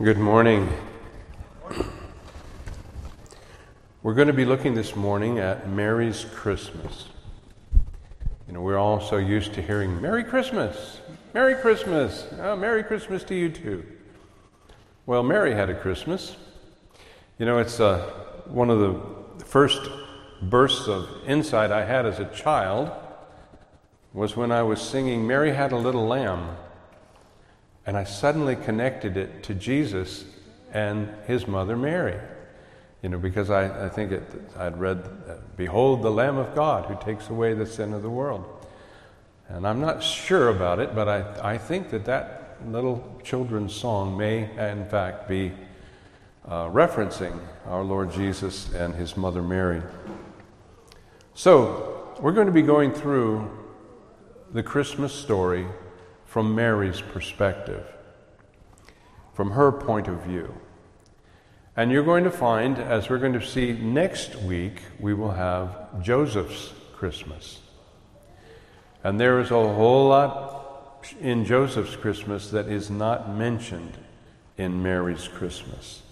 Good morning. We're going to be looking this morning at Mary's Christmas. You know, we're all so used to hearing Merry Christmas, Merry Christmas, oh, Merry Christmas to you too. Well, Mary had a Christmas. You know, it's uh, one of the first bursts of insight I had as a child was when I was singing Mary Had a Little Lamb. And I suddenly connected it to Jesus and his mother Mary. You know, because I, I think it, I'd read, Behold the Lamb of God who takes away the sin of the world. And I'm not sure about it, but I, I think that that little children's song may, in fact, be uh, referencing our Lord Jesus and his mother Mary. So, we're going to be going through the Christmas story from Mary's perspective, from her point of view. And you're going to find, as we're going to see next week, we will have Joseph's Christmas. And there is a whole lot in Joseph's Christmas that is not mentioned in Mary's Christmas.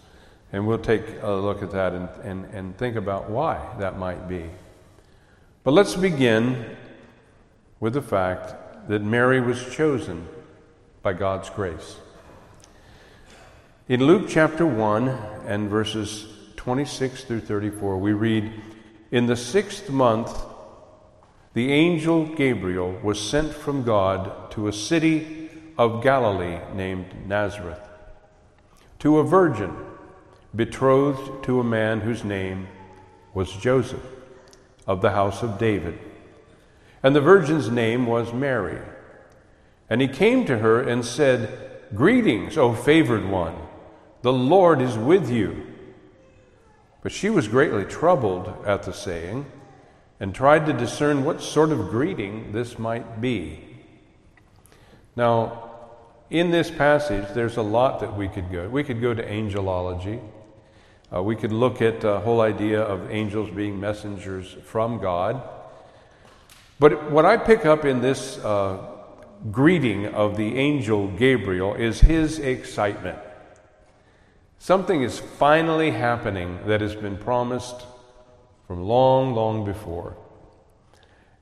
And we'll take a look at that and, and, and think about why that might be. But let's begin with the fact that Mary was chosen by God's grace. In Luke chapter 1 and verses 26 through 34, we read In the sixth month, the angel Gabriel was sent from God to a city of Galilee named Nazareth, to a virgin betrothed to a man whose name was Joseph, of the house of David. And the virgin's name was Mary. And he came to her and said, Greetings, O favored one, the Lord is with you. But she was greatly troubled at the saying and tried to discern what sort of greeting this might be. Now, in this passage, there's a lot that we could go. We could go to angelology. Uh, we could look at the whole idea of angels being messengers from God. But what I pick up in this uh, greeting of the angel Gabriel is his excitement. Something is finally happening that has been promised from long, long before.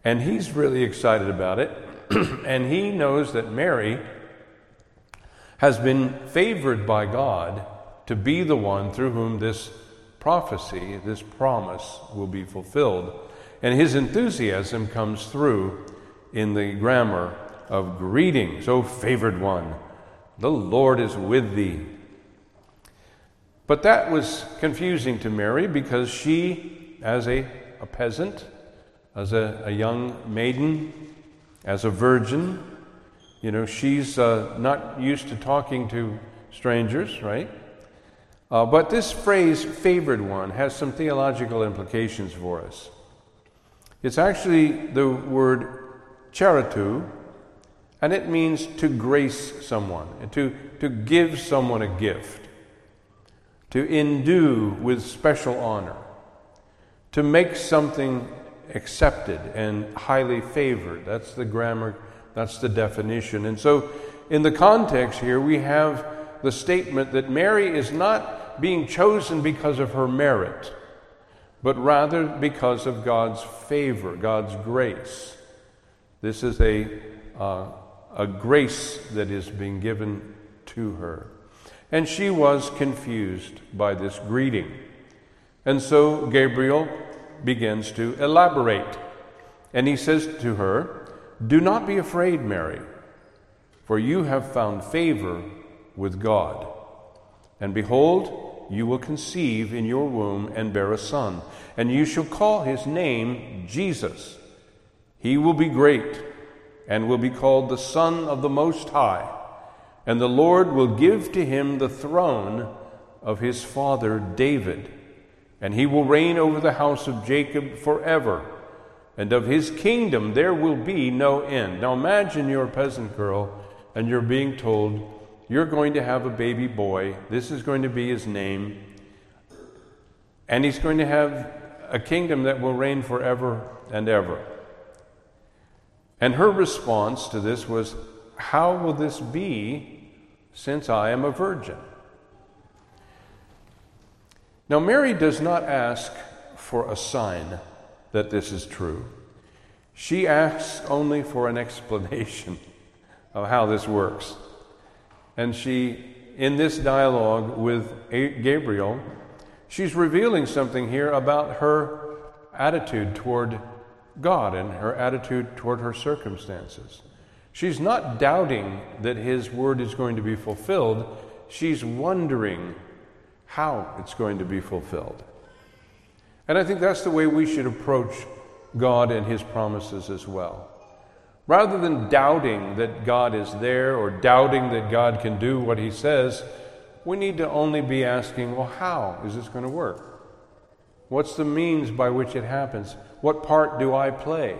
And he's really excited about it. and he knows that Mary has been favored by God to be the one through whom this prophecy, this promise, will be fulfilled. And his enthusiasm comes through in the grammar of greetings, O favored one, the Lord is with thee. But that was confusing to Mary because she, as a, a peasant, as a, a young maiden, as a virgin, you know, she's uh, not used to talking to strangers, right? Uh, but this phrase, favored one, has some theological implications for us. It's actually the word charitou, and it means to grace someone, to, to give someone a gift, to endue with special honor, to make something accepted and highly favored. That's the grammar, that's the definition. And so, in the context here, we have the statement that Mary is not being chosen because of her merit, but rather because of God's favor, God's grace. This is a uh, a grace that is being given to her. And she was confused by this greeting. And so Gabriel begins to elaborate. And he says to her, Do not be afraid, Mary, for you have found favor with God. And behold, you will conceive in your womb and bear a son, and you shall call his name Jesus. He will be great and will be called the Son of the Most High. And the Lord will give to him the throne of his father David, and he will reign over the house of Jacob forever, and of his kingdom there will be no end. Now imagine you're a peasant girl, and you're being told, You're going to have a baby boy, this is going to be his name, and he's going to have a kingdom that will reign forever and ever. And her response to this was, How will this be since I am a virgin? Now, Mary does not ask for a sign that this is true. She asks only for an explanation of how this works. And she, in this dialogue with Gabriel, she's revealing something here about her attitude toward God and her attitude toward her circumstances. She's not doubting that his word is going to be fulfilled, she's wondering how it's going to be fulfilled. And I think that's the way we should approach God and his promises as well. Rather than doubting that God is there or doubting that God can do what he says, we need to only be asking, well, how is this going to work? What's the means by which it happens? What part do I play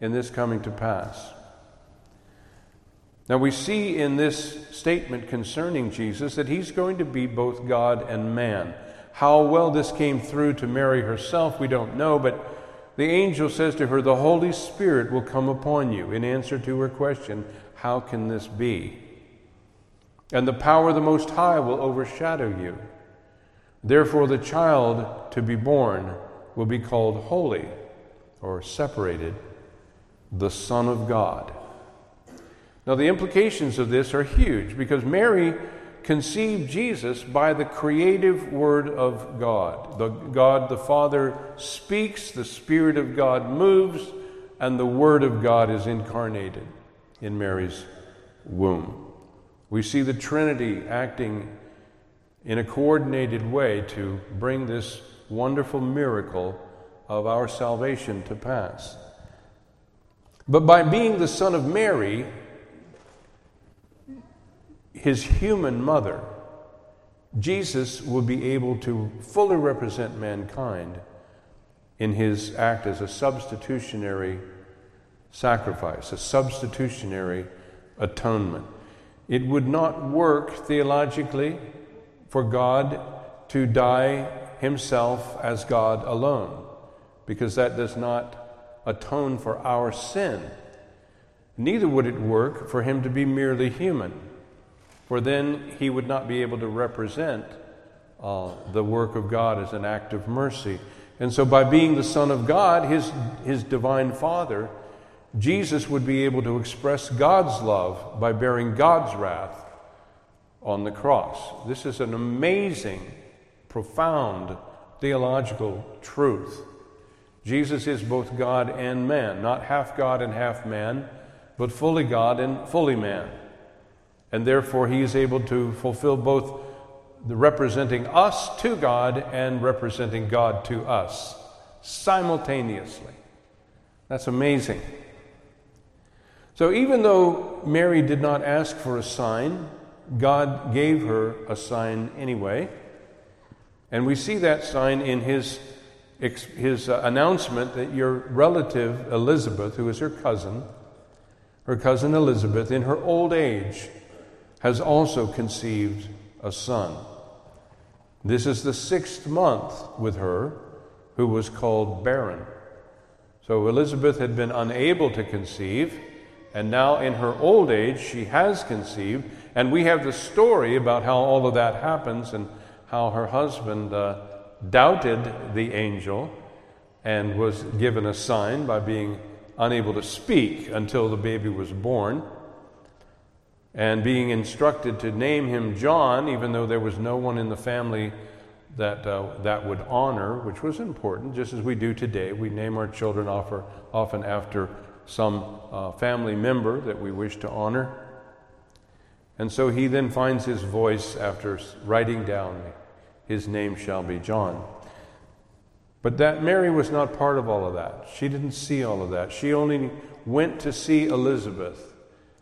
in this coming to pass? Now, we see in this statement concerning Jesus that he's going to be both God and man. How well this came through to Mary herself, we don't know, but the angel says to her, The Holy Spirit will come upon you, in answer to her question, How can this be? And the power of the Most High will overshadow you. Therefore, the child to be born will be called holy or separated, the Son of God. Now, the implications of this are huge because Mary conceived Jesus by the creative word of God. The God the Father speaks, the Spirit of God moves, and the Word of God is incarnated in Mary's womb. We see the Trinity acting in a coordinated way to bring this wonderful miracle of our salvation to pass. But by being the Son of Mary, his human mother, Jesus will be able to fully represent mankind in his act as a substitutionary sacrifice, a substitutionary atonement. It would not work theologically for God to die himself as God alone, because that does not atone for our sin. Neither would it work for him to be merely human for then he would not be able to represent uh, the work of God as an act of mercy. And so, by being the Son of God, his, his divine Father, Jesus would be able to express God's love by bearing God's wrath on the cross. This is an amazing, profound theological truth. Jesus is both God and man, not half God and half man, but fully God and fully man. And therefore, he is able to fulfill both representing us to God and representing God to us simultaneously. That's amazing. So, even though Mary did not ask for a sign, God gave her a sign anyway. And we see that sign in his, his uh, announcement that your relative Elizabeth, who is her cousin, her cousin Elizabeth, in her old age, has also conceived a son. This is the sixth month with her, who was called barren. So Elizabeth had been unable to conceive, and now in her old age she has conceived. And we have the story about how all of that happens and how her husband uh, doubted the angel and was given a sign by being unable to speak until the baby was born and being instructed to name him John, even though there was no one in the family that, uh, that would honor, which was important, just as we do today. We name our children offer, often after some uh, family member that we wish to honor. And so he then finds his voice after writing down, His name shall be John. But that Mary was not part of all of that. She didn't see all of that. She only went to see Elizabeth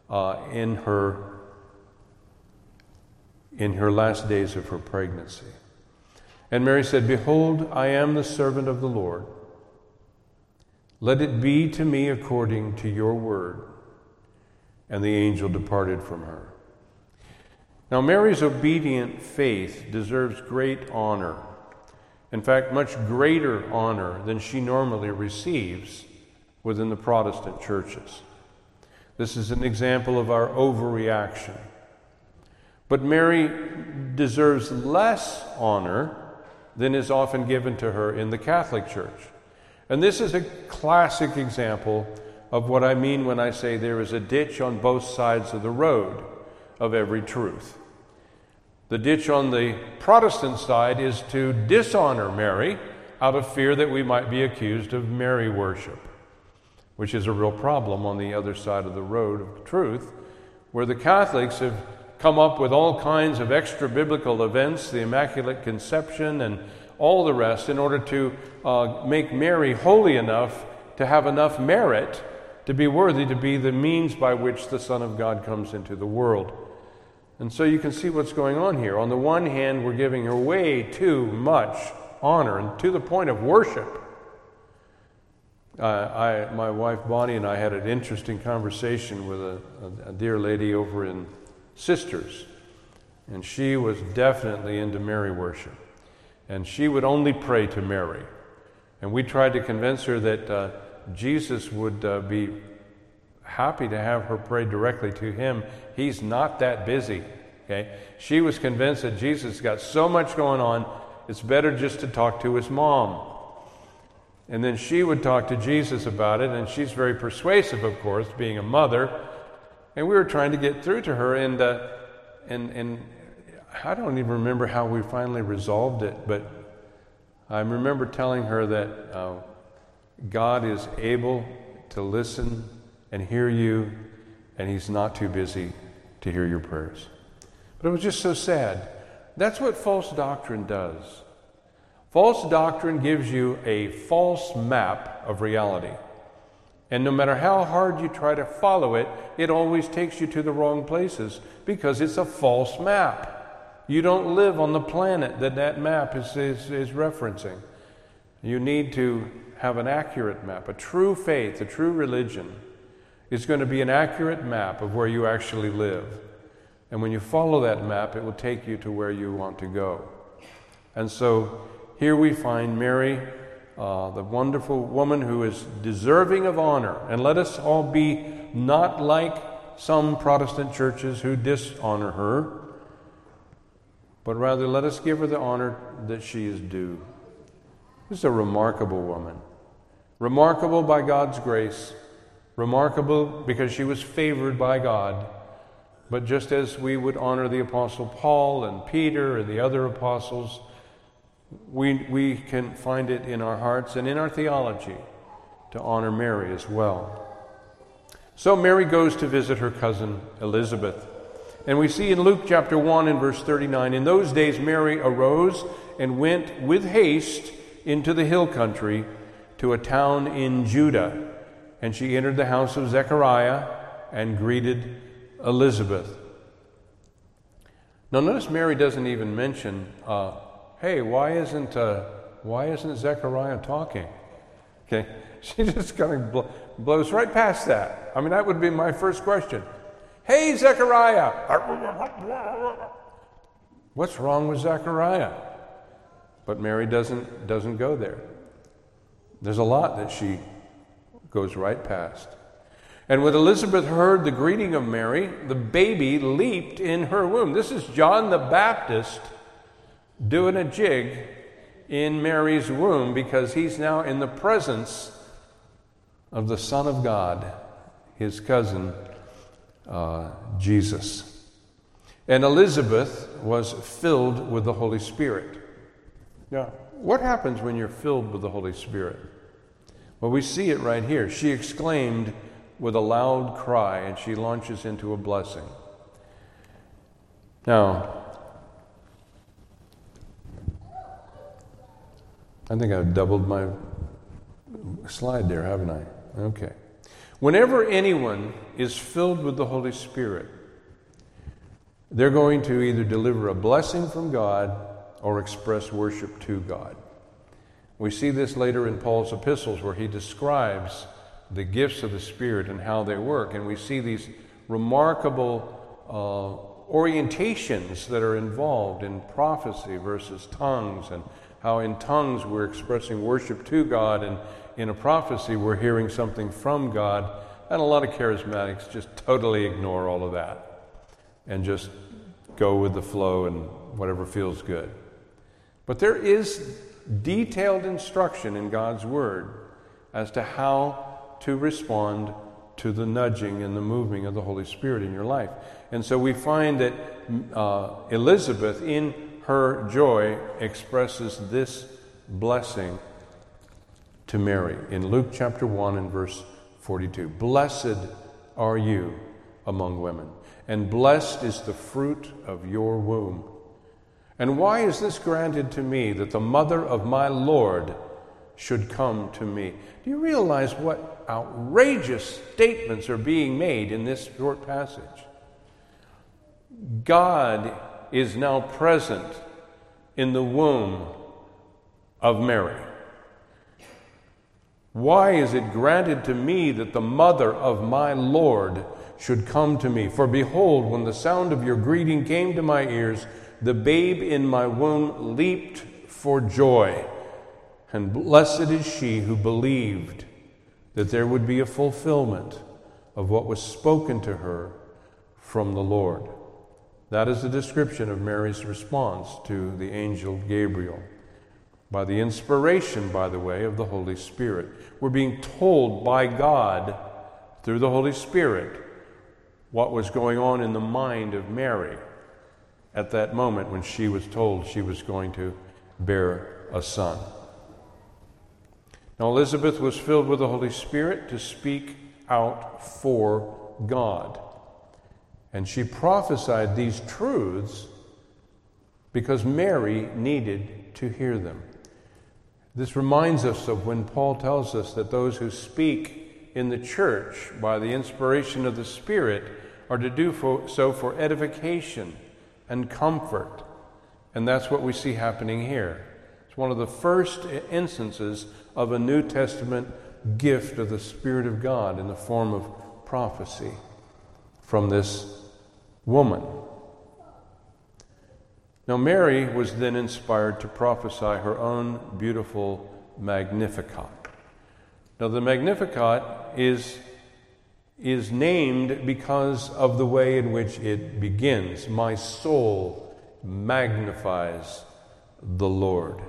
uh, in her in her last days of her pregnancy. And Mary said, Behold, I am the servant of the Lord. Let it be to me according to your word. And the angel departed from her. Now, Mary's obedient faith deserves great honor. In fact, much greater honor than she normally receives within the Protestant churches. This is an example of our overreaction. But Mary deserves less honor than is often given to her in the Catholic Church. And this is a classic example of what I mean when I say there is a ditch on both sides of the road of every truth. The ditch on the Protestant side is to dishonor Mary out of fear that we might be accused of Mary worship, which is a real problem on the other side of the road of truth, where the Catholics have come up with all kinds of extra biblical events, the Immaculate Conception, and all the rest, in order to uh, make Mary holy enough to have enough merit to be worthy to be the means by which the Son of God comes into the world. And so you can see what's going on here. On the one hand, we're giving her way too much honor and to the point of worship. Uh, I, my wife Bonnie and I had an interesting conversation with a, a, a dear lady over in Sisters, and she was definitely into Mary worship. And she would only pray to Mary. And we tried to convince her that uh, Jesus would uh, be happy to have her pray directly to him. He's not that busy. Okay? She was convinced that Jesus got so much going on, it's better just to talk to his mom. And then she would talk to Jesus about it, and she's very persuasive, of course, being a mother. And we were trying to get through to her, and, uh, and, and I don't even remember how we finally resolved it, but I remember telling her that uh, God is able to listen and hear you, and He's not too busy to hear your prayers. But it was just so sad. That's what false doctrine does. False doctrine gives you a false map of reality. And no matter how hard you try to follow it, it always takes you to the wrong places because it's a false map. You don't live on the planet that that map is, is, is referencing. You need to have an accurate map. A true faith, a true religion, is going to be an accurate map of where you actually live. And when you follow that map, it will take you to where you want to go. And so here we find Mary, uh, the wonderful woman who is deserving of honor. And let us all be not like some Protestant churches who dishonor her but rather let us give her the honor that she is due. This is a remarkable woman. Remarkable by God's grace, remarkable because she was favored by God. But just as we would honor the Apostle Paul and Peter and the other apostles, we, we can find it in our hearts and in our theology to honor Mary as well. So Mary goes to visit her cousin Elizabeth. And we see in Luke chapter 1 and verse 39 In those days, Mary arose and went with haste into the hill country to a town in Judah. And she entered the house of Zechariah and greeted Elizabeth. Now, notice Mary doesn't even mention, uh, hey, why isn't, uh, why isn't Zechariah talking? Okay, she just kind of blows right past that. I mean, that would be my first question. Hey, Zechariah! What's wrong with Zechariah? But Mary doesn't, doesn't go there. There's a lot that she goes right past. And when Elizabeth heard the greeting of Mary, the baby leaped in her womb. This is John the Baptist doing a jig in Mary's womb because he's now in the presence of the Son of God, his cousin uh, Jesus. And Elizabeth was filled with the Holy Spirit. Now, what happens when you're filled with the Holy Spirit? Well, we see it right here. She exclaimed with a loud cry, and she launches into a blessing. Now, I think I've doubled my slide there, haven't I? Okay. Whenever anyone is filled with the Holy Spirit, they're going to either deliver a blessing from God or express worship to God. We see this later in Paul's epistles where he describes the gifts of the Spirit and how they work. And we see these remarkable uh, orientations that are involved in prophecy versus tongues, and how in tongues we're expressing worship to God, and in a prophecy, we're hearing something from God, and a lot of charismatics just totally ignore all of that and just go with the flow and whatever feels good. But there is detailed instruction in God's Word as to how to respond to the nudging and the moving of the Holy Spirit in your life. And so we find that uh, Elizabeth, in her joy, expresses this blessing to Mary in Luke chapter 1 and verse 42. Blessed are you among women, and blessed is the fruit of your womb. And why is this granted to me that the mother of my Lord should come to me? Do you realize what outrageous statements are being made in this short passage? God is now present in the womb of Mary. Why is it granted to me that the mother of my Lord should come to me? For behold, when the sound of your greeting came to my ears, the babe in my womb leaped for joy. And blessed is she who believed that there would be a fulfillment of what was spoken to her from the Lord. That is the description of Mary's response to the angel Gabriel. By the inspiration, by the way, of the Holy Spirit. We're being told by God through the Holy Spirit what was going on in the mind of Mary at that moment when she was told she was going to bear a son. Now, Elizabeth was filled with the Holy Spirit to speak out for God. And she prophesied these truths because Mary needed to hear them. This reminds us of when Paul tells us that those who speak in the church by the inspiration of the Spirit are to do so for edification and comfort. And that's what we see happening here. It's one of the first instances of a New Testament gift of the Spirit of God in the form of prophecy from this woman. Now, Mary was then inspired to prophesy her own beautiful Magnificat. Now, the Magnificat is is named because of the way in which it begins. My soul magnifies the Lord.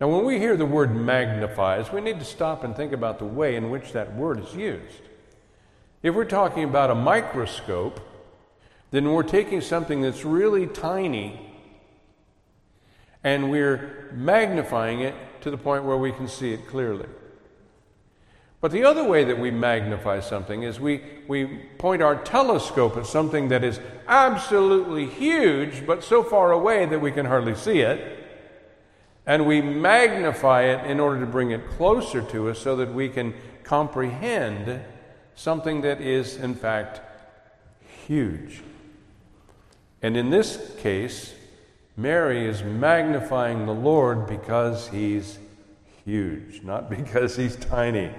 Now, when we hear the word magnifies, we need to stop and think about the way in which that word is used. If we're talking about a microscope, then we're taking something that's really tiny and we're magnifying it to the point where we can see it clearly. But the other way that we magnify something is we, we point our telescope at something that is absolutely huge, but so far away that we can hardly see it. And we magnify it in order to bring it closer to us so that we can comprehend something that is, in fact, huge. And in this case, Mary is magnifying the Lord because he's huge, not because he's tiny.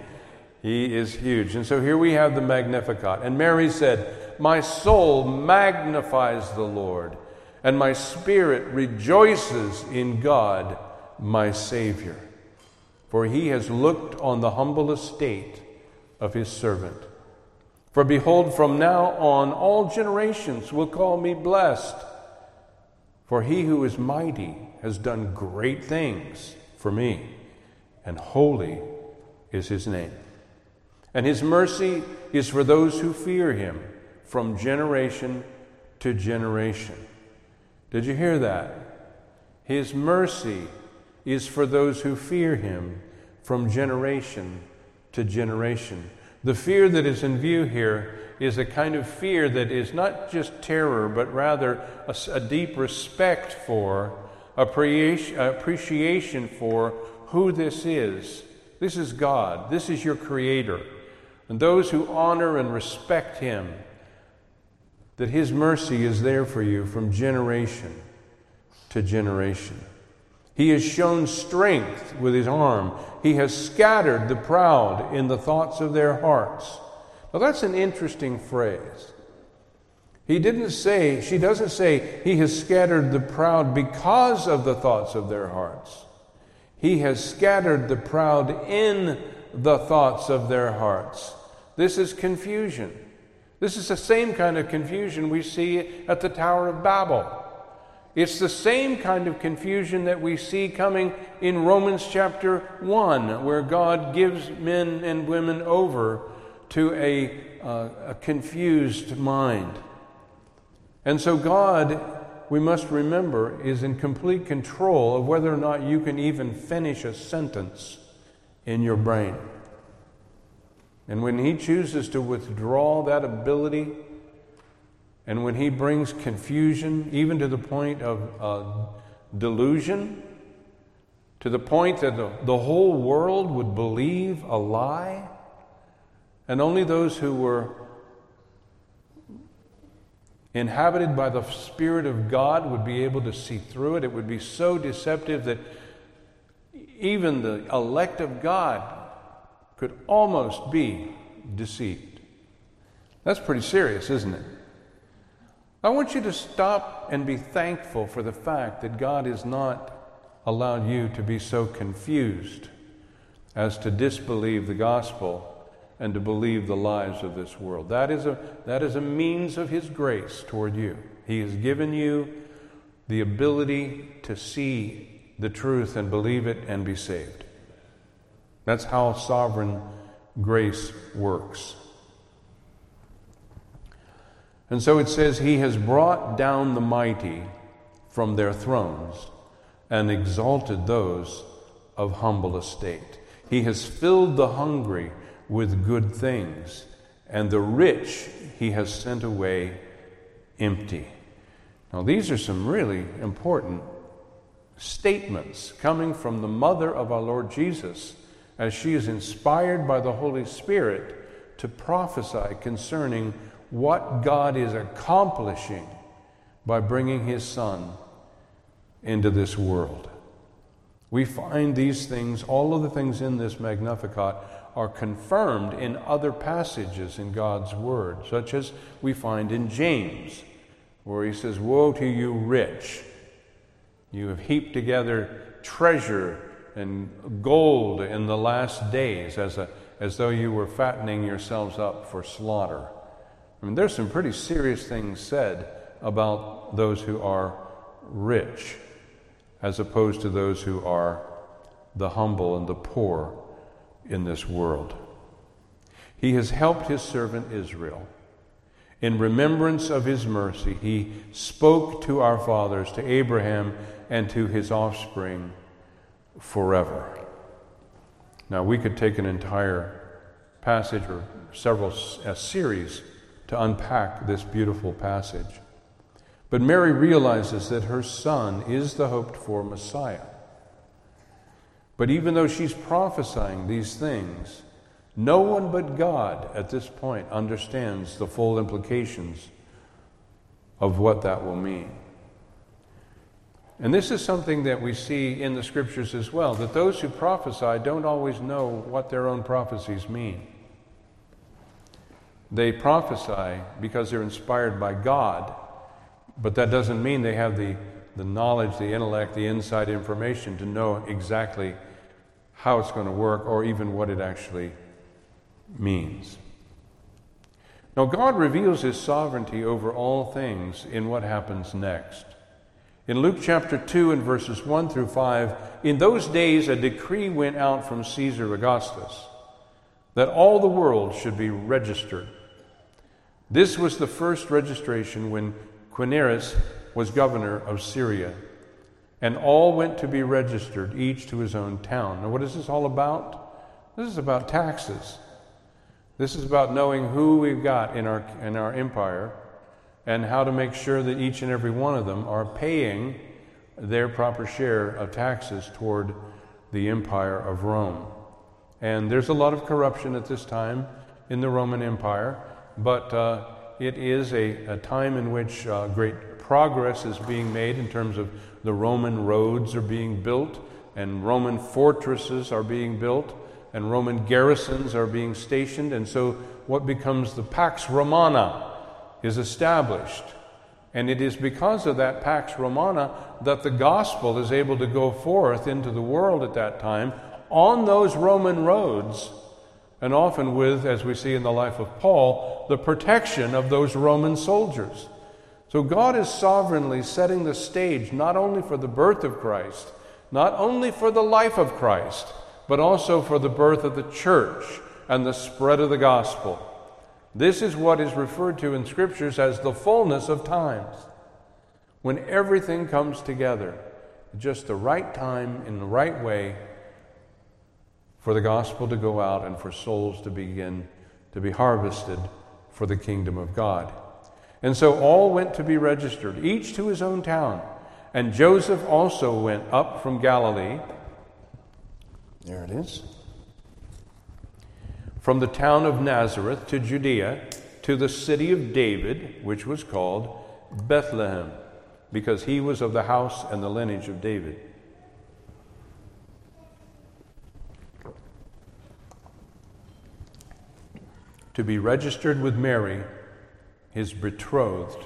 He is huge. And so here we have the Magnificat. And Mary said, My soul magnifies the Lord, and my spirit rejoices in God, my Savior. For he has looked on the humble estate of his servant. For behold, from now on all generations will call me blessed. For he who is mighty has done great things for me, and holy is his name. And his mercy is for those who fear him from generation to generation. Did you hear that? His mercy is for those who fear him from generation to generation. The fear that is in view here is a kind of fear that is not just terror, but rather a, a deep respect for, appreciation for who this is. This is God, this is your Creator and those who honor and respect him, that his mercy is there for you from generation to generation. He has shown strength with his arm. He has scattered the proud in the thoughts of their hearts. Now, that's an interesting phrase. He didn't say, she doesn't say, he has scattered the proud because of the thoughts of their hearts. He has scattered the proud in the thoughts of their hearts. This is confusion. This is the same kind of confusion we see at the Tower of Babel. It's the same kind of confusion that we see coming in Romans chapter 1, where God gives men and women over to a, uh, a confused mind. And so, God, we must remember, is in complete control of whether or not you can even finish a sentence in your brain. And when He chooses to withdraw that ability, and when he brings confusion, even to the point of uh, delusion, to the point that the, the whole world would believe a lie, and only those who were inhabited by the Spirit of God would be able to see through it. It would be so deceptive that even the elect of God could almost be deceived. That's pretty serious, isn't it? I want you to stop and be thankful for the fact that God has not allowed you to be so confused as to disbelieve the gospel and to believe the lies of this world. That is a, that is a means of His grace toward you. He has given you the ability to see the truth and believe it and be saved. That's how sovereign grace works. And so it says, He has brought down the mighty from their thrones and exalted those of humble estate. He has filled the hungry with good things, and the rich he has sent away empty. Now, these are some really important statements coming from the mother of our Lord Jesus as she is inspired by the Holy Spirit to prophesy concerning what God is accomplishing by bringing His Son into this world. We find these things, all of the things in this Magnificat, are confirmed in other passages in God's Word, such as we find in James, where he says, Woe to you, rich! You have heaped together treasure and gold in the last days, as, a, as though you were fattening yourselves up for slaughter. I mean, there's some pretty serious things said about those who are rich as opposed to those who are the humble and the poor in this world. He has helped his servant Israel. In remembrance of his mercy, he spoke to our fathers, to Abraham, and to his offspring forever. Now, we could take an entire passage or several a series to unpack this beautiful passage. But Mary realizes that her son is the hoped for Messiah. But even though she's prophesying these things, no one but God at this point understands the full implications of what that will mean. And this is something that we see in the scriptures as well that those who prophesy don't always know what their own prophecies mean. They prophesy because they're inspired by God, but that doesn't mean they have the, the knowledge, the intellect, the inside information to know exactly how it's going to work or even what it actually means. Now, God reveals His sovereignty over all things in what happens next. In Luke chapter 2 and verses 1 through 5, in those days a decree went out from Caesar Augustus that all the world should be registered. This was the first registration when Quirinius was governor of Syria, and all went to be registered, each to his own town. Now, what is this all about? This is about taxes. This is about knowing who we've got in our, in our empire and how to make sure that each and every one of them are paying their proper share of taxes toward the empire of Rome. And there's a lot of corruption at this time in the Roman Empire but uh, it is a, a, time in which uh, great progress is being made in terms of the Roman roads are being built, and Roman fortresses are being built, and Roman garrisons are being stationed, and so what becomes the Pax Romana is established. And it is because of that Pax Romana that the gospel is able to go forth into the world at that time on those Roman roads and often with, as we see in the life of Paul, the protection of those Roman soldiers. So God is sovereignly setting the stage not only for the birth of Christ, not only for the life of Christ, but also for the birth of the church and the spread of the gospel. This is what is referred to in scriptures as the fullness of times, when everything comes together, just the right time in the right way for the gospel to go out and for souls to begin to be harvested for the kingdom of God. And so all went to be registered, each to his own town. And Joseph also went up from Galilee. There it is. From the town of Nazareth to Judea to the city of David, which was called Bethlehem, because he was of the house and the lineage of David. To be registered with Mary his betrothed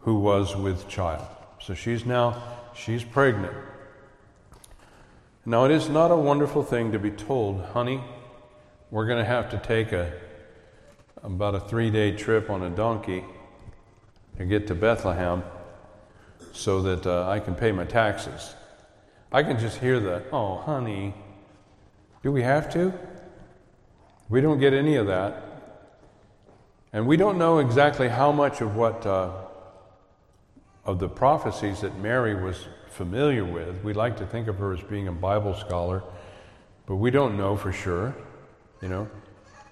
who was with child. So she's now she's pregnant. Now it is not a wonderful thing to be told, honey, we're going to have to take a about a 3-day trip on a donkey to get to Bethlehem so that uh, I can pay my taxes. I can just hear the, "Oh, honey, do we have to?" We don't get any of that. And we don't know exactly how much of what, uh, of the prophecies that Mary was familiar with. We like to think of her as being a Bible scholar, but we don't know for sure, you know.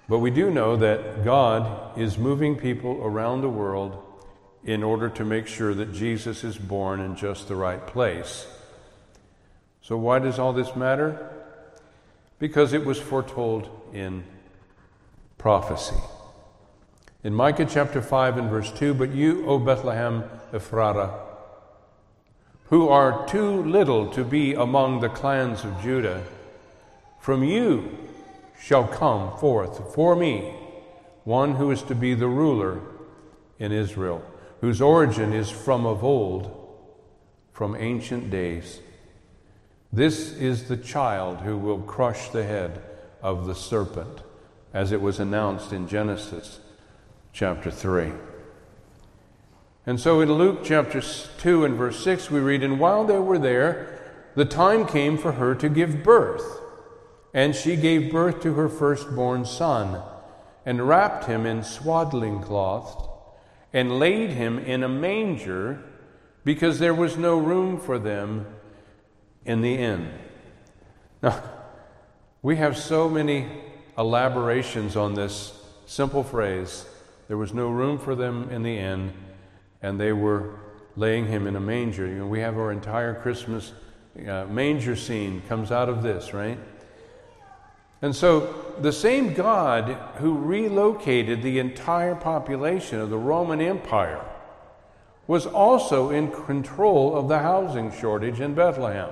But we do know that God is moving people around the world in order to make sure that Jesus is born in just the right place. So, why does all this matter? Because it was foretold in prophecy. In Micah chapter 5 and verse 2, but you, O Bethlehem Ephratah, who are too little to be among the clans of Judah, from you shall come forth for me one who is to be the ruler in Israel, whose origin is from of old, from ancient days. This is the child who will crush the head of the serpent, as it was announced in Genesis chapter 3. And so in Luke chapter 2 and verse 6, we read, And while they were there, the time came for her to give birth. And she gave birth to her firstborn son, and wrapped him in swaddling cloths, and laid him in a manger, because there was no room for them in the inn. Now, we have so many elaborations on this simple phrase there was no room for them in the inn, and they were laying him in a manger. You know, we have our entire Christmas uh, manger scene comes out of this, right? And so the same God who relocated the entire population of the Roman Empire was also in control of the housing shortage in Bethlehem.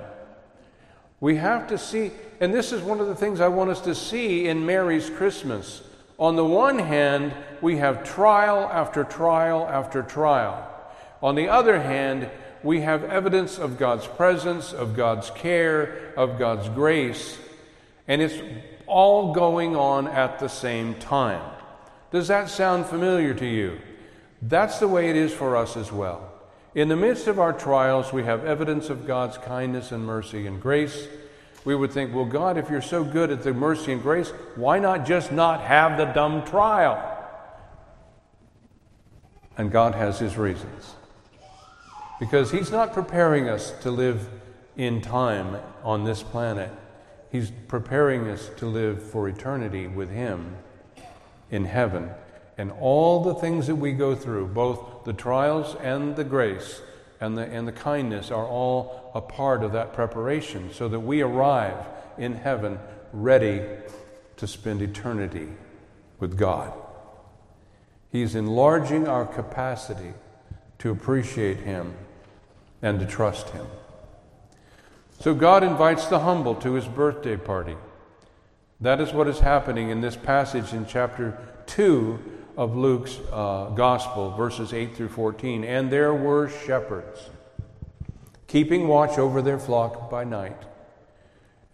We have to see, and this is one of the things I want us to see in Mary's Christmas. On the one hand, we have trial after trial after trial. On the other hand, we have evidence of God's presence, of God's care, of God's grace, and it's all going on at the same time. Does that sound familiar to you? That's the way it is for us as well. In the midst of our trials, we have evidence of God's kindness and mercy and grace we would think, well, God, if you're so good at the mercy and grace, why not just not have the dumb trial? And God has his reasons. Because he's not preparing us to live in time on this planet, he's preparing us to live for eternity with him in heaven. And all the things that we go through, both the trials and the grace, and the, and the kindness are all a part of that preparation so that we arrive in heaven ready to spend eternity with God. He's enlarging our capacity to appreciate Him and to trust Him. So God invites the humble to His birthday party. That is what is happening in this passage in chapter 2 of Luke's uh, Gospel, verses 8 through 14. And there were shepherds keeping watch over their flock by night.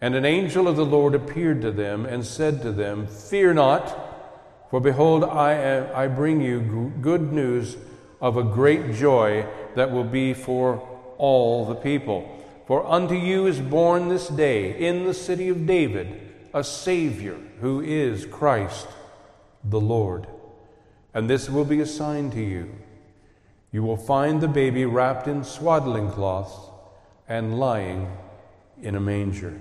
And an angel of the Lord appeared to them and said to them, Fear not, for behold, I, am, I bring you good news of a great joy that will be for all the people. For unto you is born this day in the city of David a Savior who is Christ the Lord. And this will be a sign to you. You will find the baby wrapped in swaddling cloths and lying in a manger.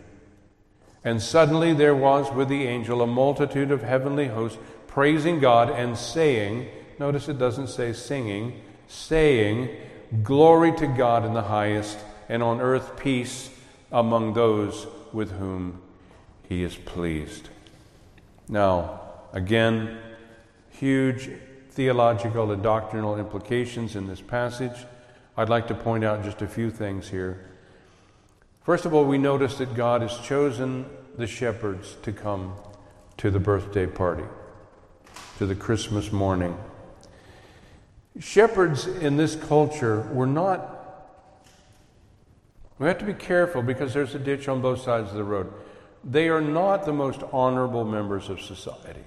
And suddenly there was with the angel a multitude of heavenly hosts praising God and saying, notice it doesn't say singing, saying, Glory to God in the highest, and on earth peace among those with whom he is pleased. Now, again, huge theological and doctrinal implications in this passage. I'd like to point out just a few things here. First of all, we notice that God has chosen the shepherds to come to the birthday party, to the Christmas morning. Shepherds in this culture were not, we have to be careful because there's a ditch on both sides of the road. They are not the most honorable members of society.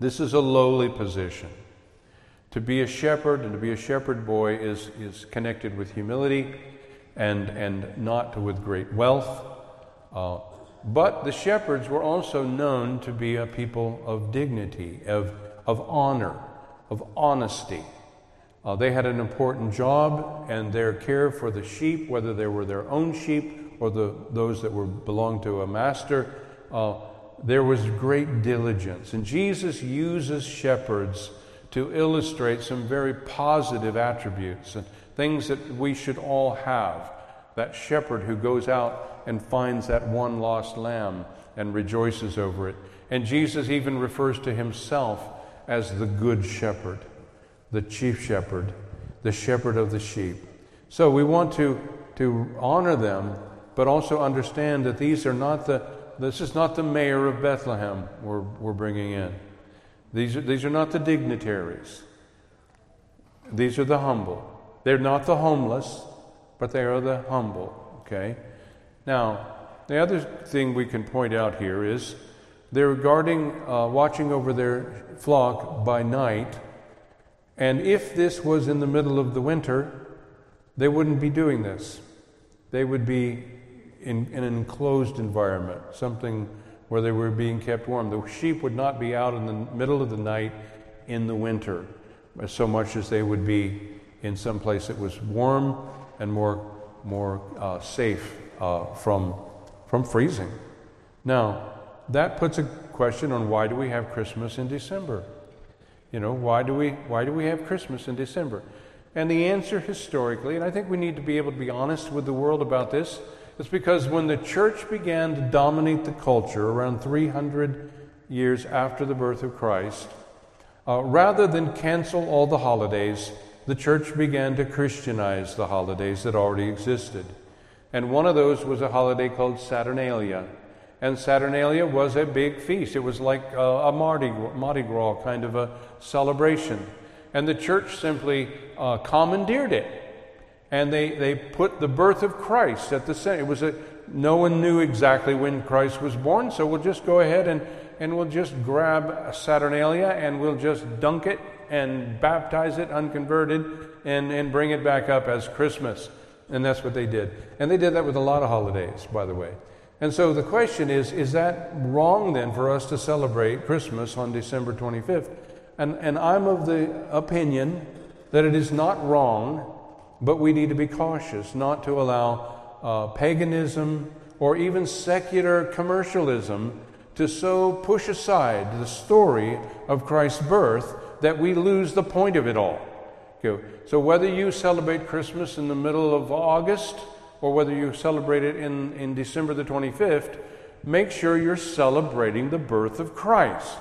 This is a lowly position. To be a shepherd and to be a shepherd boy is, is connected with humility and, and not with great wealth. Uh, but the shepherds were also known to be a people of dignity, of, of honor of honesty. Uh, they had an important job, and their care for the sheep, whether they were their own sheep or the, those that were belonged to a master, uh, there was great diligence. And Jesus uses shepherds to illustrate some very positive attributes and things that we should all have. That shepherd who goes out and finds that one lost lamb and rejoices over it. And Jesus even refers to himself as the good shepherd, the chief shepherd, the shepherd of the sheep. So we want to, to honor them, but also understand that these are not the, this is not the mayor of Bethlehem we're, we're bringing in. These are, these are not the dignitaries. These are the humble. They're not the homeless, but they are the humble. Okay? Now, the other thing we can point out here is they're guarding, uh, watching over their flock by night. And if this was in the middle of the winter, they wouldn't be doing this. They would be in, in an enclosed environment, something where they were being kept warm. The sheep would not be out in the middle of the night in the winter so much as they would be in some place that was warm and more, more uh, safe uh, from, from freezing. Now, that puts a question on why do we have Christmas in December? You know, why do we why do we have Christmas in December? And the answer historically, and I think we need to be able to be honest with the world about this, is because when the church began to dominate the culture around 300 years after the birth of Christ, uh, rather than cancel all the holidays, the church began to Christianize the holidays that already existed. And one of those was a holiday called Saturnalia. And Saturnalia was a big feast. It was like a, a Mardi, Mardi Gras kind of a celebration. And the church simply uh, commandeered it. And they, they put the birth of Christ at the center. It was a, no one knew exactly when Christ was born, so we'll just go ahead and, and we'll just grab Saturnalia and we'll just dunk it and baptize it unconverted and, and bring it back up as Christmas. And that's what they did. And they did that with a lot of holidays, by the way. And so the question is is that wrong then for us to celebrate Christmas on December 25th? And, and I'm of the opinion that it is not wrong, but we need to be cautious not to allow uh, paganism or even secular commercialism to so push aside the story of Christ's birth that we lose the point of it all. Okay. So whether you celebrate Christmas in the middle of August, or whether you celebrate it in, in December the 25th, make sure you're celebrating the birth of Christ.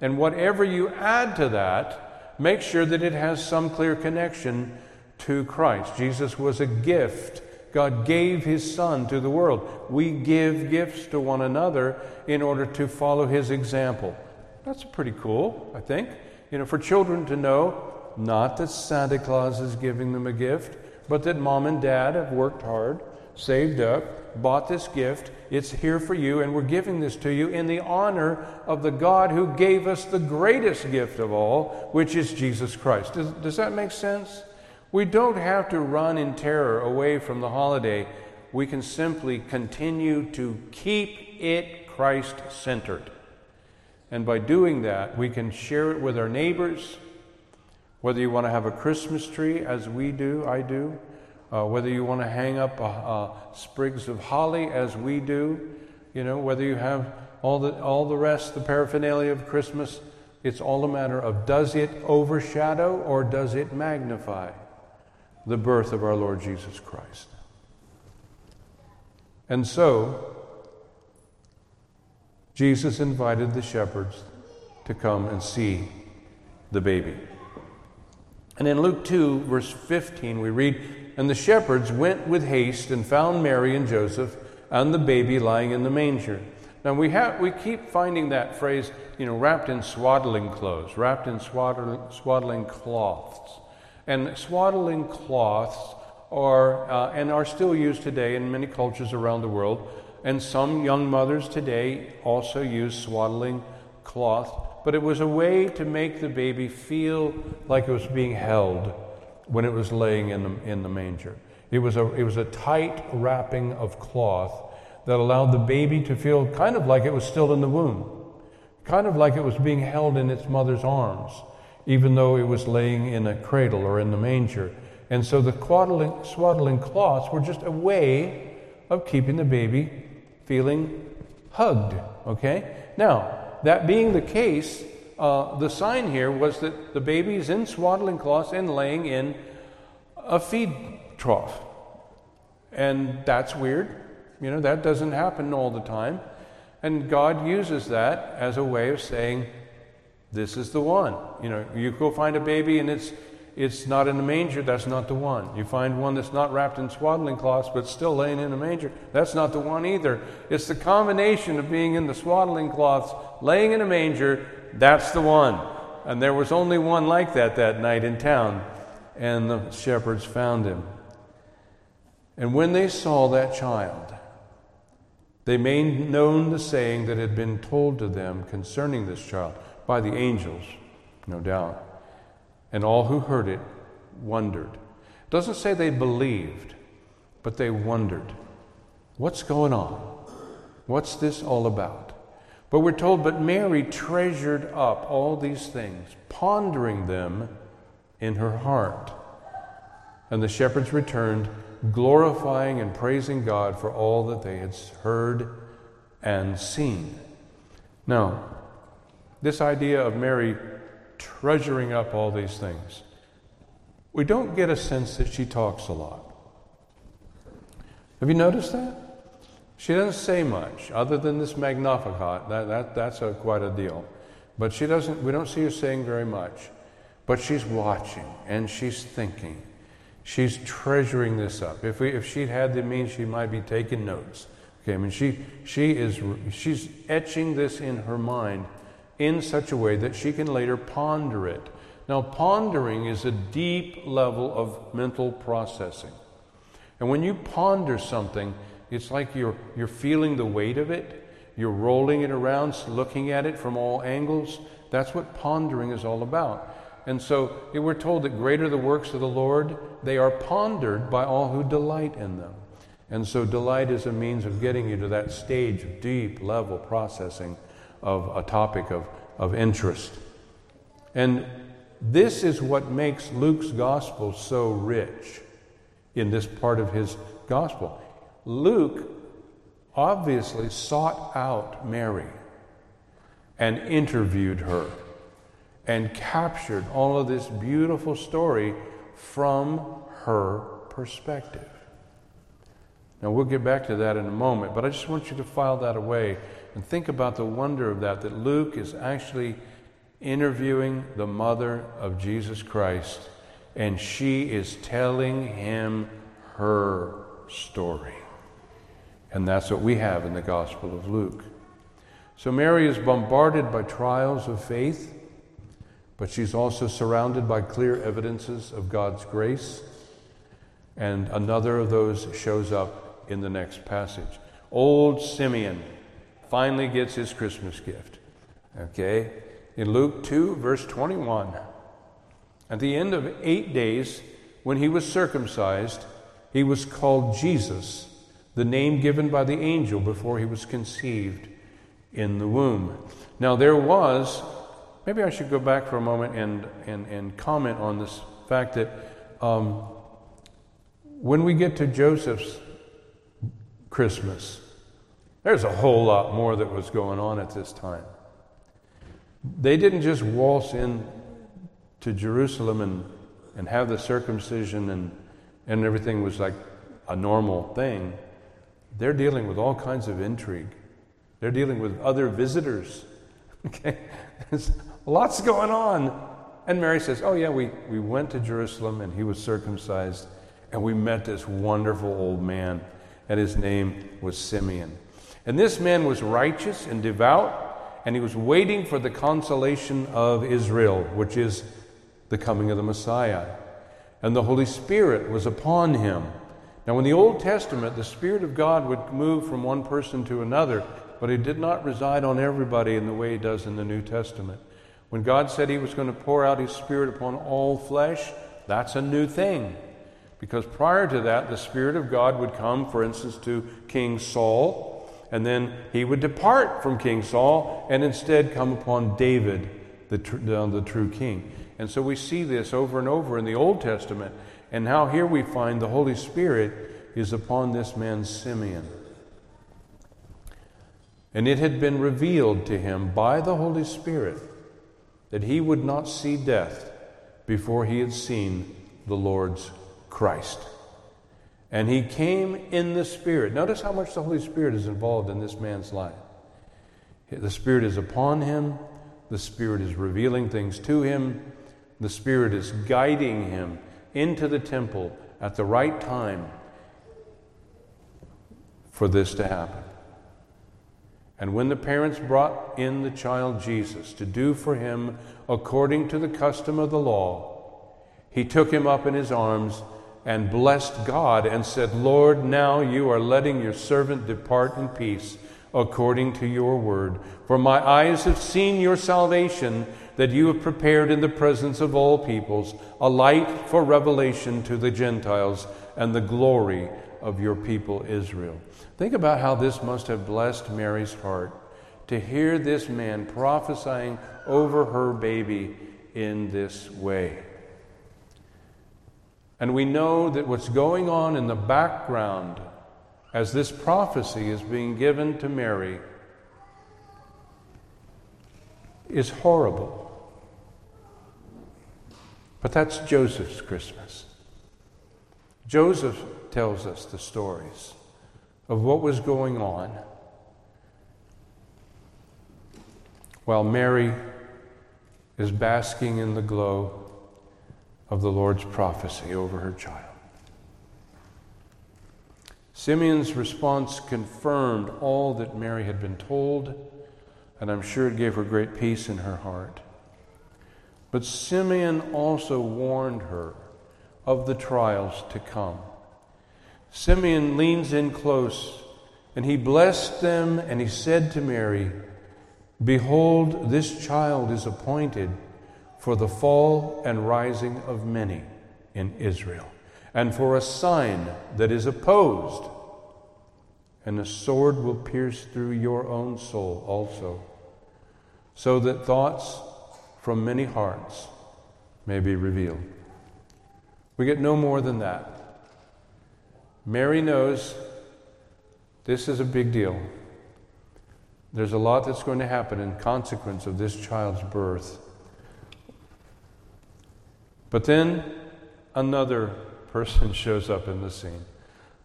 And whatever you add to that, make sure that it has some clear connection to Christ. Jesus was a gift. God gave his Son to the world. We give gifts to one another in order to follow his example. That's pretty cool, I think. You know, for children to know not that Santa Claus is giving them a gift, but that mom and dad have worked hard saved up, bought this gift. It's here for you, and we're giving this to you in the honor of the God who gave us the greatest gift of all, which is Jesus Christ. Does, does that make sense? We don't have to run in terror away from the holiday. We can simply continue to keep it Christ centered. And by doing that, we can share it with our neighbors. Whether you want to have a Christmas tree, as we do, I do, uh, whether you want to hang up uh, uh, sprigs of holly, as we do, you know, whether you have all the, all the rest, the paraphernalia of Christmas, it's all a matter of does it overshadow or does it magnify the birth of our Lord Jesus Christ? And so, Jesus invited the shepherds to come and see the baby. And in Luke 2, verse 15, we read, And the shepherds went with haste and found Mary and Joseph and the baby lying in the manger. Now we, have, we keep finding that phrase, you know, wrapped in swaddling clothes, wrapped in swaddling, swaddling cloths. And swaddling cloths are, uh, and are still used today in many cultures around the world. And some young mothers today also use swaddling cloth, but it was a way to make the baby feel like it was being held when it was laying in the, in the manger. It was, a, it was a tight wrapping of cloth that allowed the baby to feel kind of like it was still in the womb, kind of like it was being held in its mother's arms, even though it was laying in a cradle or in the manger. And so the swaddling, swaddling cloths were just a way of keeping the baby feeling hugged. Okay? Now, that being the case, uh, the sign here was that the baby is in swaddling cloths and laying in a feed trough. And that's weird. You know, that doesn't happen all the time. And God uses that as a way of saying, this is the one. You know, you go find a baby and it's it's not in a manger, that's not the one. You find one that's not wrapped in swaddling cloths but still laying in a manger, that's not the one either. It's the combination of being in the swaddling cloths, laying in a manger, that's the one. And there was only one like that that night in town, and the shepherds found him. And when they saw that child, they made known the saying that had been told to them concerning this child by the angels, no doubt. And all who heard it wondered. It doesn't say they believed, but they wondered. What's going on? What's this all about? But we're told, but Mary treasured up all these things, pondering them in her heart. And the shepherds returned, glorifying and praising God for all that they had heard and seen. Now, this idea of Mary treasuring up all these things. We don't get a sense that she talks a lot. Have you noticed that? She doesn't say much other than this Magnificat. That, that, that's a, quite a deal. But she doesn't, we don't see her saying very much. But she's watching and she's thinking. She's treasuring this up. If, we, if she'd had the means, she might be taking notes. Okay, I mean, she, she is, she's etching this in her mind in such a way that she can later ponder it. Now, pondering is a deep level of mental processing. And when you ponder something, it's like you're, you're feeling the weight of it, you're rolling it around, looking at it from all angles. That's what pondering is all about. And so we're told that greater the works of the Lord, they are pondered by all who delight in them. And so delight is a means of getting you to that stage of deep level processing of a topic of, of interest. And this is what makes Luke's gospel so rich in this part of his gospel. Luke obviously sought out Mary and interviewed her and captured all of this beautiful story from her perspective. Now, we'll get back to that in a moment, but I just want you to file that away and think about the wonder of that, that Luke is actually interviewing the mother of Jesus Christ, and she is telling him her story. And that's what we have in the Gospel of Luke. So Mary is bombarded by trials of faith, but she's also surrounded by clear evidences of God's grace. And another of those shows up in the next passage. Old Simeon finally gets his Christmas gift. Okay? In Luke 2, verse 21. At the end of eight days, when he was circumcised, he was called Jesus, the name given by the angel before he was conceived in the womb. Now, there was, maybe I should go back for a moment and, and, and comment on this fact that um, when we get to Joseph's Christmas, there's a whole lot more that was going on at this time. They didn't just waltz in to Jerusalem and, and have the circumcision and, and everything was like a normal thing. They're dealing with all kinds of intrigue. They're dealing with other visitors. Okay? There's lots going on. And Mary says, Oh, yeah, we, we went to Jerusalem and he was circumcised, and we met this wonderful old man, and his name was Simeon. And this man was righteous and devout, and he was waiting for the consolation of Israel, which is the coming of the Messiah. And the Holy Spirit was upon him. Now, in the Old Testament, the Spirit of God would move from one person to another, but he did not reside on everybody in the way he does in the New Testament. When God said he was going to pour out his Spirit upon all flesh, that's a new thing. Because prior to that, the Spirit of God would come, for instance, to King Saul, and then he would depart from King Saul and instead come upon David, the, tr- the true king. And so we see this over and over in the Old Testament. And now here we find the Holy Spirit is upon this man Simeon. And it had been revealed to him by the Holy Spirit that he would not see death before he had seen the Lord's Christ. And he came in the Spirit. Notice how much the Holy Spirit is involved in this man's life. The Spirit is upon him, the Spirit is revealing things to him, the Spirit is guiding him into the temple at the right time for this to happen. And when the parents brought in the child Jesus to do for him according to the custom of the law, he took him up in his arms and blessed God and said, Lord, now you are letting your servant depart in peace according to your word. For my eyes have seen your salvation that you have prepared in the presence of all peoples, a light for revelation to the Gentiles and the glory of your people Israel. Think about how this must have blessed Mary's heart to hear this man prophesying over her baby in this way. And we know that what's going on in the background as this prophecy is being given to Mary is horrible. But that's Joseph's Christmas. Joseph tells us the stories of what was going on while Mary is basking in the glow of the Lord's prophecy over her child. Simeon's response confirmed all that Mary had been told, and I'm sure it gave her great peace in her heart. But Simeon also warned her of the trials to come. Simeon leans in close, and he blessed them, and he said to Mary, Behold, this child is appointed for the fall and rising of many in Israel, and for a sign that is opposed, and a sword will pierce through your own soul also, so that thoughts from many hearts may be revealed. We get no more than that. Mary knows this is a big deal. There's a lot that's going to happen in consequence of this child's birth. But then another person shows up in the scene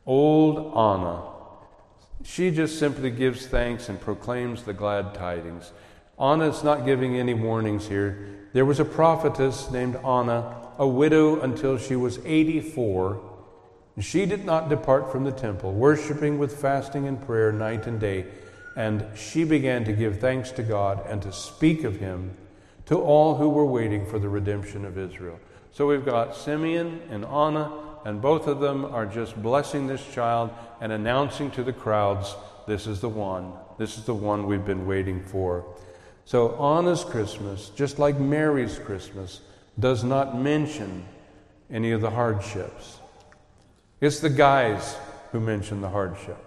old Anna. She just simply gives thanks and proclaims the glad tidings. Anna's not giving any warnings here. There was a prophetess named Anna, a widow until she was 84. She did not depart from the temple, worshiping with fasting and prayer night and day. And she began to give thanks to God and to speak of him to all who were waiting for the redemption of Israel. So we've got Simeon and Anna and both of them are just blessing this child and announcing to the crowds, This is the one. This is the one we've been waiting for. So, Anna's Christmas, just like Mary's Christmas, does not mention any of the hardships. It's the guys who mention the hardship.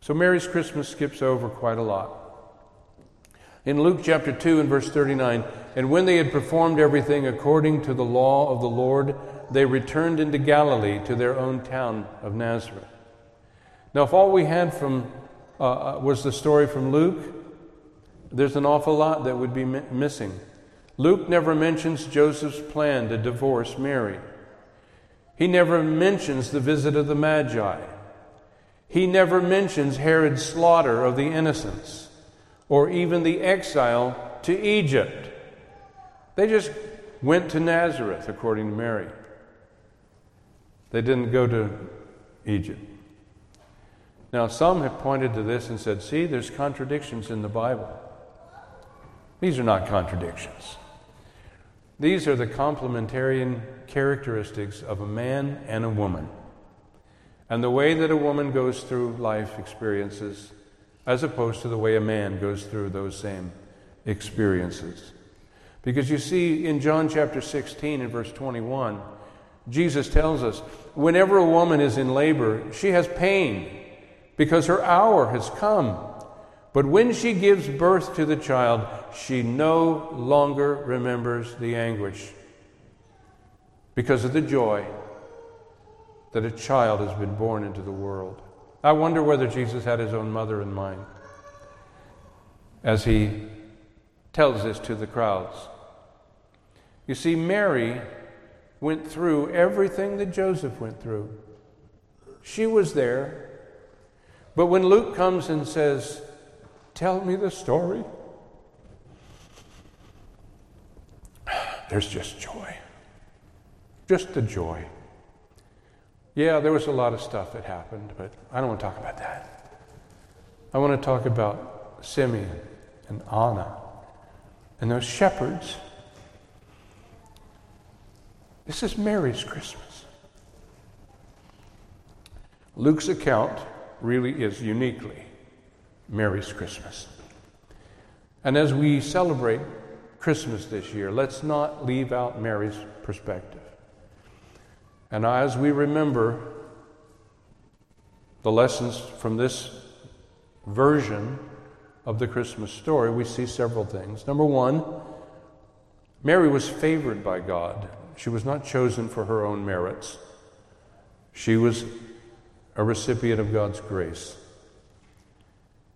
So, Mary's Christmas skips over quite a lot. In Luke chapter 2 and verse 39, and when they had performed everything according to the law of the Lord, they returned into Galilee to their own town of Nazareth. Now, if all we had from uh, uh was the story from Luke, there's an awful lot that would be mi- missing. Luke never mentions Joseph's plan to divorce Mary. He never mentions the visit of the Magi. He never mentions Herod's slaughter of the innocents or even the exile to Egypt. They just went to Nazareth, according to Mary. They didn't go to Egypt. Now, some have pointed to this and said, see, there's contradictions in the Bible. These are not contradictions. These are the complementarian characteristics of a man and a woman. And the way that a woman goes through life experiences as opposed to the way a man goes through those same experiences. Because you see, in John chapter 16 and verse 21, Jesus tells us whenever a woman is in labor, she has pain because her hour has come. But when she gives birth to the child, she no longer remembers the anguish because of the joy that a child has been born into the world. I wonder whether Jesus had his own mother in mind as he tells this to the crowds. You see, Mary went through everything that Joseph went through. She was there. But when Luke comes and says, Tell me the story, there's just joy. Just the joy. Yeah, there was a lot of stuff that happened, but I don't want to talk about that. I want to talk about Simeon and Anna and those shepherds. This is Mary's Christmas. Luke's account really is uniquely Mary's Christmas. And as we celebrate Christmas this year, let's not leave out Mary's perspective. And as we remember the lessons from this version of the Christmas story, we see several things. Number one, Mary was favored by God. She was not chosen for her own merits, she was a recipient of God's grace.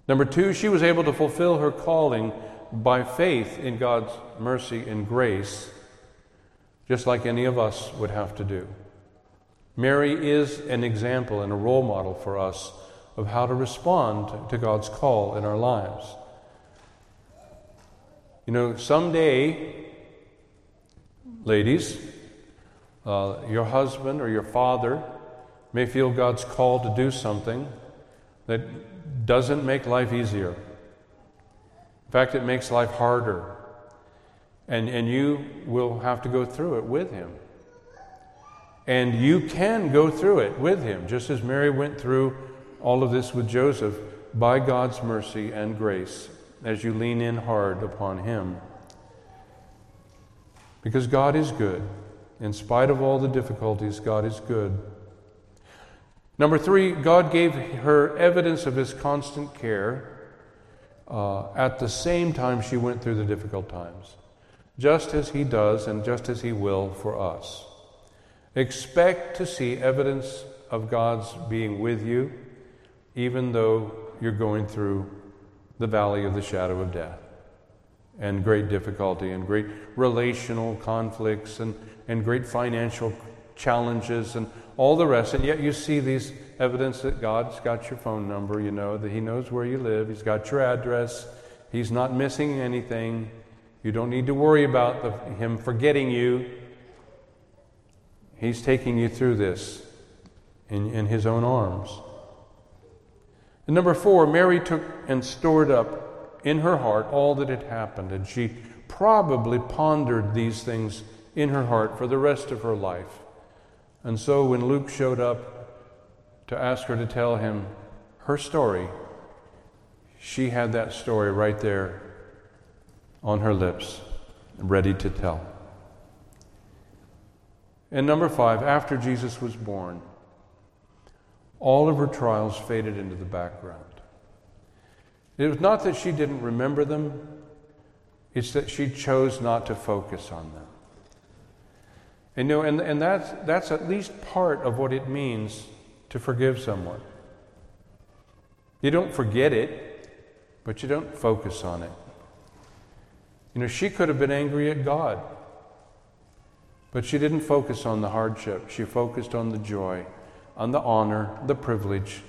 Number two, she was able to fulfill her calling by faith in God's mercy and grace, just like any of us would have to do. Mary is an example and a role model for us of how to respond to God's call in our lives. You know, someday, ladies, uh, your husband or your father may feel God's call to do something that doesn't make life easier. In fact, it makes life harder. And, and you will have to go through it with him. And you can go through it with him, just as Mary went through all of this with Joseph by God's mercy and grace as you lean in hard upon him. Because God is good. In spite of all the difficulties, God is good. Number three, God gave her evidence of his constant care uh, at the same time she went through the difficult times, just as he does and just as he will for us. Expect to see evidence of God's being with you, even though you're going through the valley of the shadow of death and great difficulty and great relational conflicts and, and great financial challenges and all the rest. And yet you see these evidence that God's got your phone number, you know, that He knows where you live, He's got your address, He's not missing anything. You don't need to worry about the, Him forgetting you. He's taking you through this in, in His own arms. And number four, Mary took and stored up in her heart all that had happened, and she probably pondered these things in her heart for the rest of her life. And so when Luke showed up to ask her to tell him her story, she had that story right there on her lips, ready to tell. And number five, after Jesus was born, all of her trials faded into the background. It was not that she didn't remember them, it's that she chose not to focus on them. And, you know, and, and that's, that's at least part of what it means to forgive someone. You don't forget it, but you don't focus on it. You know, she could have been angry at God, but she didn't focus on the hardship. She focused on the joy, on the honor, the privilege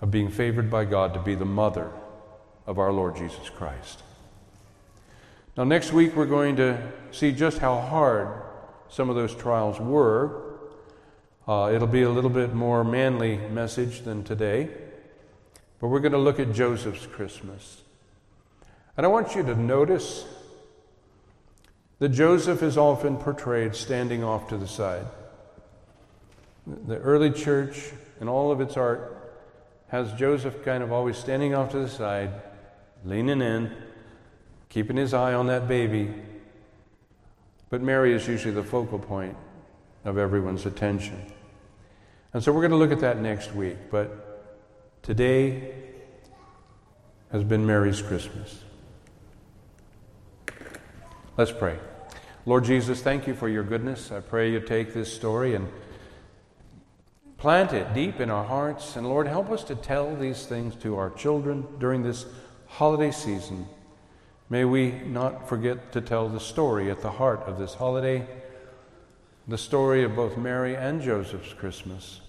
of being favored by God to be the mother of our Lord Jesus Christ. Now, next week, we're going to see just how hard some of those trials were. Uh, it'll be a little bit more manly message than today, but we're going to look at Joseph's Christmas. And I want you to notice that Joseph is often portrayed standing off to the side. The early church and all of its art has Joseph kind of always standing off to the side, leaning in, keeping his eye on that baby. But Mary is usually the focal point of everyone's attention. And so we're going to look at that next week. But today has been Mary's Christmas. Let's pray. Lord Jesus, thank you for your goodness. I pray you take this story and plant it deep in our hearts. And Lord, help us to tell these things to our children during this holiday season. May we not forget to tell the story at the heart of this holiday, the story of both Mary and Joseph's Christmas.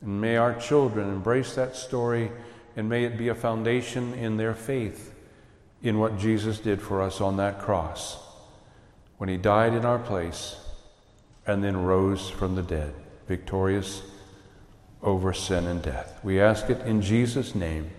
And may our children embrace that story and may it be a foundation in their faith in what Jesus did for us on that cross when he died in our place and then rose from the dead, victorious over sin and death. We ask it in Jesus' name.